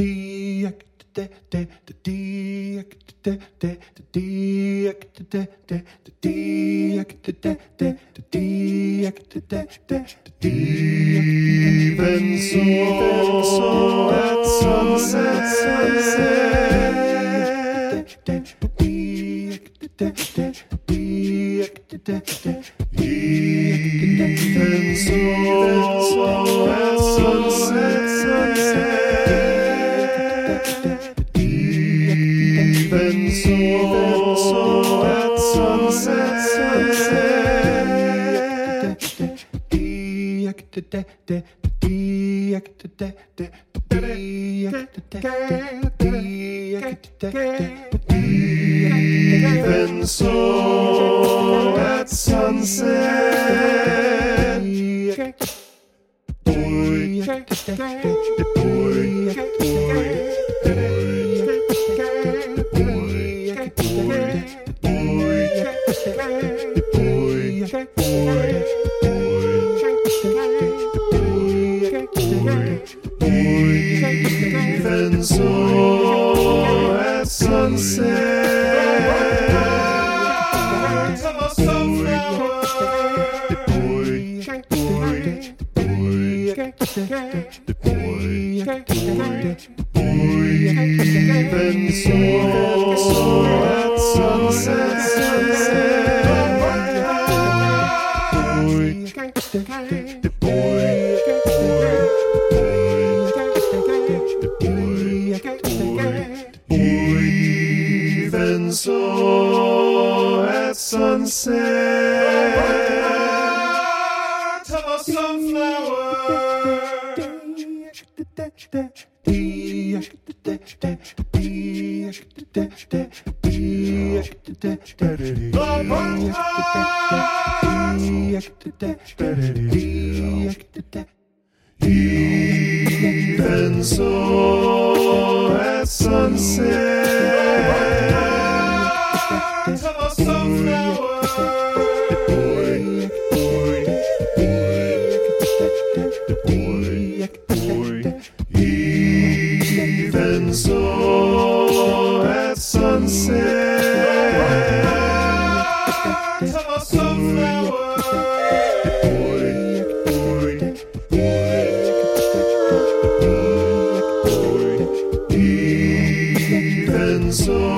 Even so, at sunset. Even so, at sunset. At Even so, at sunset. Boy, Even so, at sunset. Of a. Even so, at Even so, at sunset of a sunflower. Even so, at sunset of a sunflower. Even so, at sunset of a sunflower. Even so,